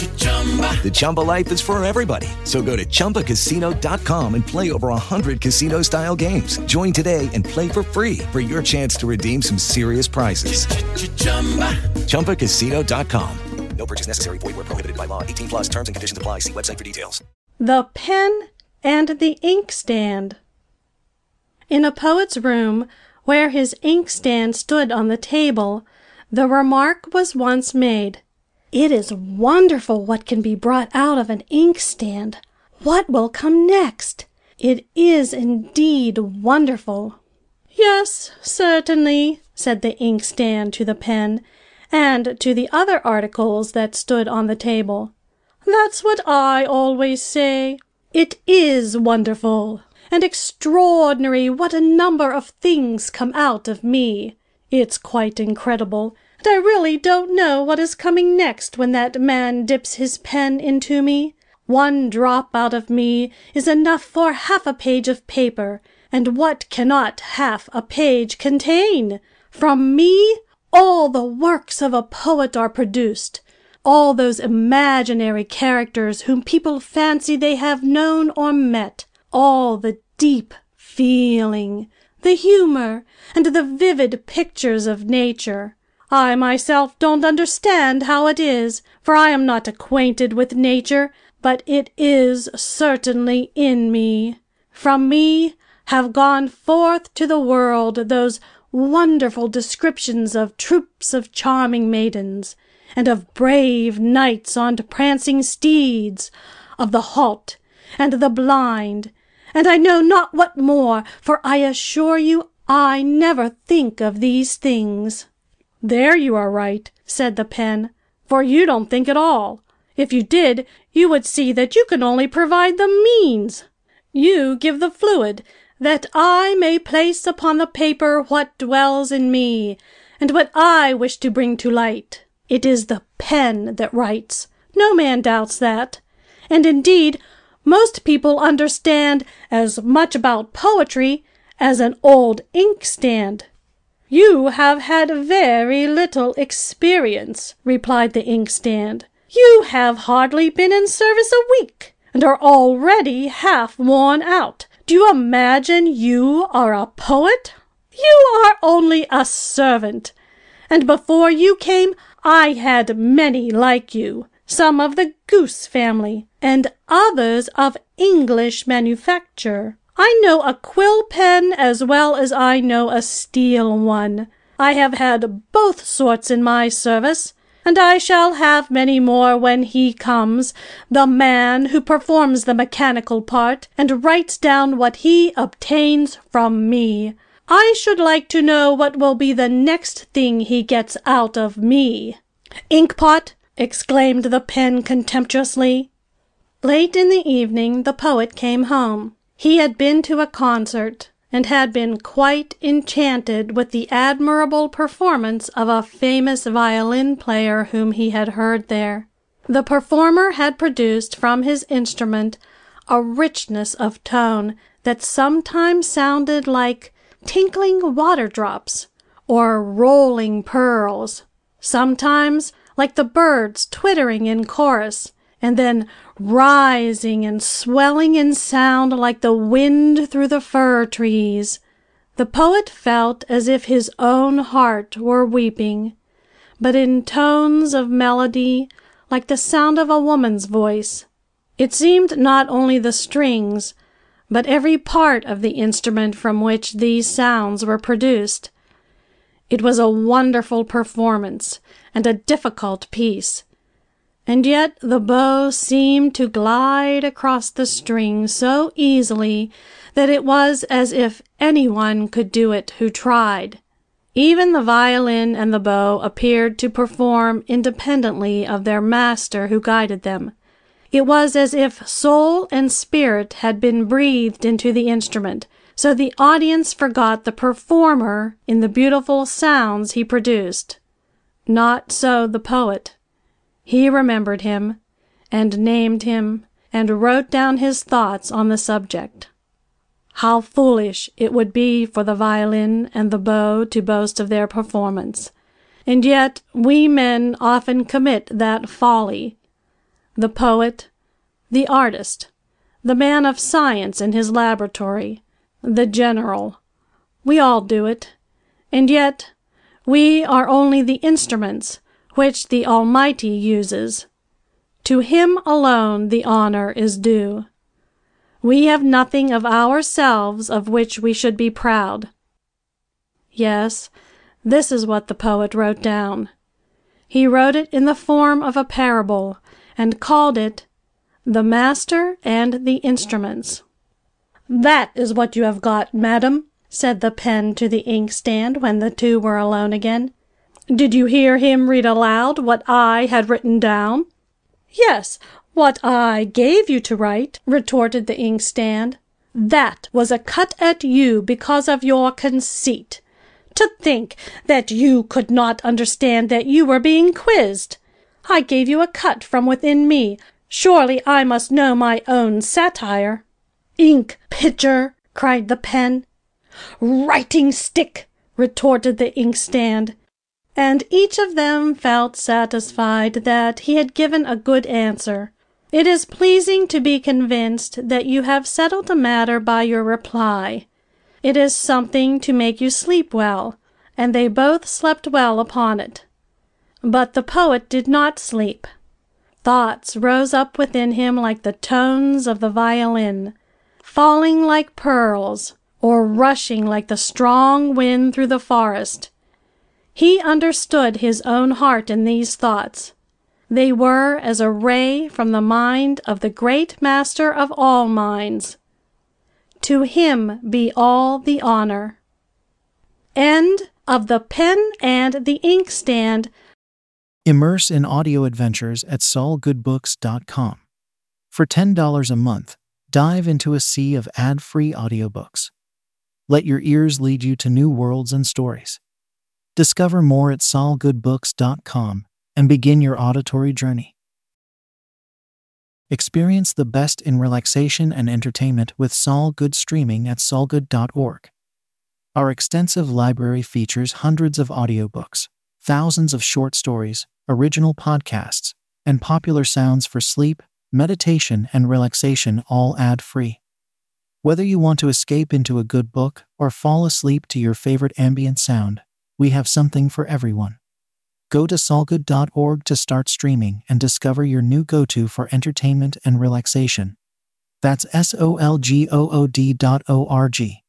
The Chumba life is for everybody. So go to ChumbaCasino.com and play over 100 casino style games. Join today and play for free for your chance to redeem some serious prizes. ChumbaCasino.com. No purchase necessary. Void where prohibited by law. 18 plus terms and conditions apply. See website for details. The Pen and the Inkstand. In a poet's room, where his inkstand stood on the table, the remark was once made, It is wonderful what can be brought out of an inkstand. What will come next? It is indeed wonderful. Yes, certainly, said the inkstand to the pen, and to the other articles that stood on the table. That's what I always say. It is wonderful and extraordinary what a number of things come out of me. It's quite incredible, and I really don't know what is coming next when that man dips his pen into me. One drop out of me is enough for half a page of paper, and what cannot half a page contain? From me all the works of a poet are produced all those imaginary characters whom people fancy they have known or met, all the deep feeling, the humor, and the vivid pictures of nature. I myself don't understand how it is, for I am not acquainted with nature, but it is certainly in me. From me have gone forth to the world those wonderful descriptions of troops of charming maidens and of brave knights on prancing steeds, of the halt and the blind, and I know not what more, for I assure you I never think of these things. There you are right, said the pen, for you don't think at all. If you did, you would see that you can only provide the means. You give the fluid, that I may place upon the paper what dwells in me, and what I wish to bring to light. It is the pen that writes. No man doubts that. And indeed, most people understand as much about poetry as an old inkstand. You have had very little experience, replied the inkstand. You have hardly been in service a week, and are already half worn out. Do you imagine you are a poet? You are only a servant, and before you came I had many like you, some of the goose family, and others of English manufacture. I know a quill pen as well as I know a steel one. I have had both sorts in my service, and I shall have many more when he comes, the man who performs the mechanical part, and writes down what he obtains from me. I should like to know what will be the next thing he gets out of me. Inkpot! exclaimed the pen contemptuously. Late in the evening the poet came home. He had been to a concert, and had been quite enchanted with the admirable performance of a famous violin player whom he had heard there. The performer had produced from his instrument a richness of tone that sometimes sounded like tinkling water drops or rolling pearls, sometimes like the birds twittering in chorus, and then rising and swelling in sound like the wind through the fir trees. The poet felt as if his own heart were weeping, but in tones of melody like the sound of a woman's voice. It seemed not only the strings, but every part of the instrument from which these sounds were produced. It was a wonderful performance and a difficult piece. And yet the bow seemed to glide across the string so easily that it was as if any one could do it who tried. Even the violin and the bow appeared to perform independently of their master who guided them. It was as if soul and spirit had been breathed into the instrument, so the audience forgot the performer in the beautiful sounds he produced. Not so the poet. He remembered him, and named him, and wrote down his thoughts on the subject. How foolish it would be for the violin and the bow to boast of their performance! And yet we men often commit that folly. The poet, the artist, the man of science in his laboratory, the general we all do it, and yet we are only the instruments which the Almighty uses. To him alone the honor is due. We have nothing of ourselves of which we should be proud. Yes, this is what the poet wrote down. He wrote it in the form of a parable, and called it "The Master and the Instruments." "That is what you have got, madam," said the pen to the inkstand when the two were alone again. Did you hear him read aloud what I had written down?" "Yes, what I gave you to write," retorted the inkstand. "That was a cut at you because of your conceit. To think that you could not understand that you were being quizzed! I gave you a cut from within me. Surely I must know my own satire." "Ink pitcher!" cried the pen. "Writing stick!" retorted the inkstand and each of them felt satisfied that he had given a good answer. It is pleasing to be convinced that you have settled a matter by your reply. It is something to make you sleep well, and they both slept well upon it. But the poet did not sleep. Thoughts rose up within him like the tones of the violin, falling like pearls, or rushing like the strong wind through the forest. He understood his own heart in these thoughts. They were as a ray from the mind of the great Master of all minds. To him be all the honor. End of The Pen and the Inkstand. Immerse in audio adventures at solgoodbooks.com. For $10 a month, dive into a sea of ad free audiobooks. Let your ears lead you to new worlds and stories. Discover more at solgoodbooks.com and begin your auditory journey. Experience the best in relaxation and entertainment with Sol Good streaming at solgood.org. Our extensive library features hundreds of audiobooks, thousands of short stories, original podcasts, and popular sounds for sleep, meditation, and relaxation, all ad free. Whether you want to escape into a good book or fall asleep to your favorite ambient sound, we have something for everyone. Go to solgood.org to start streaming and discover your new go to for entertainment and relaxation. That's S O L G O O D dot O R G.